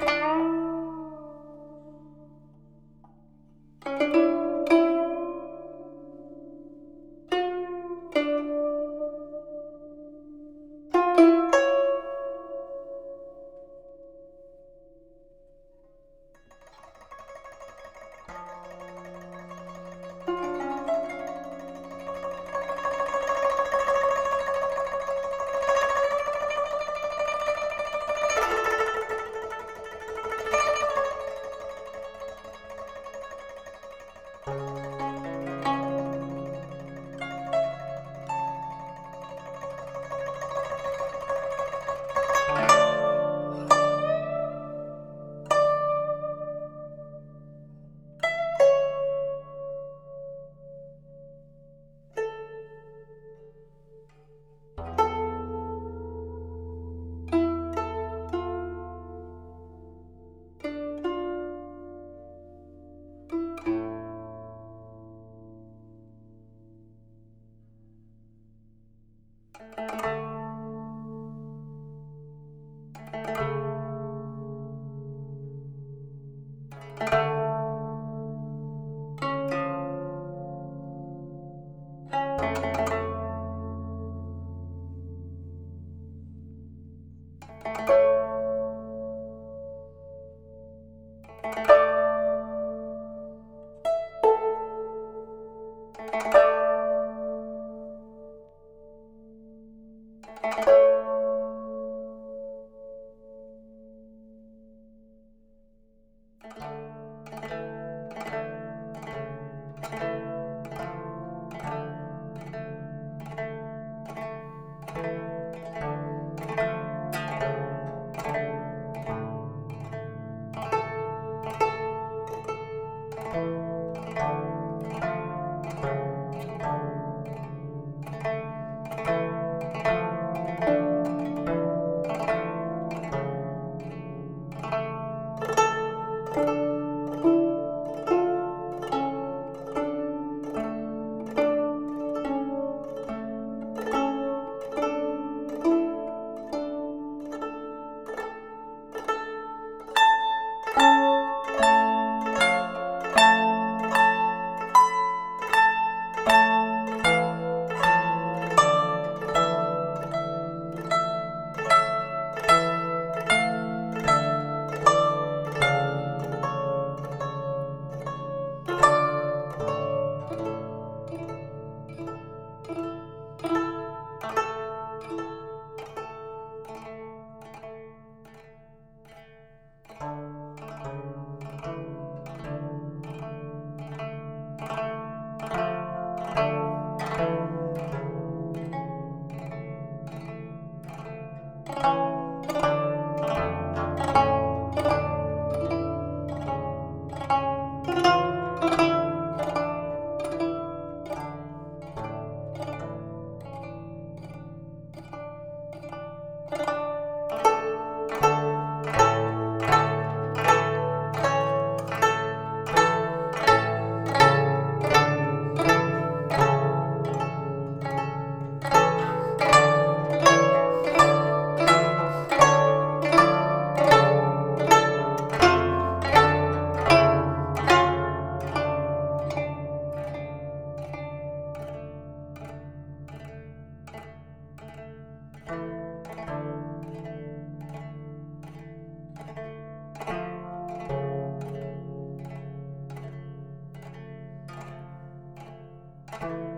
Música Thank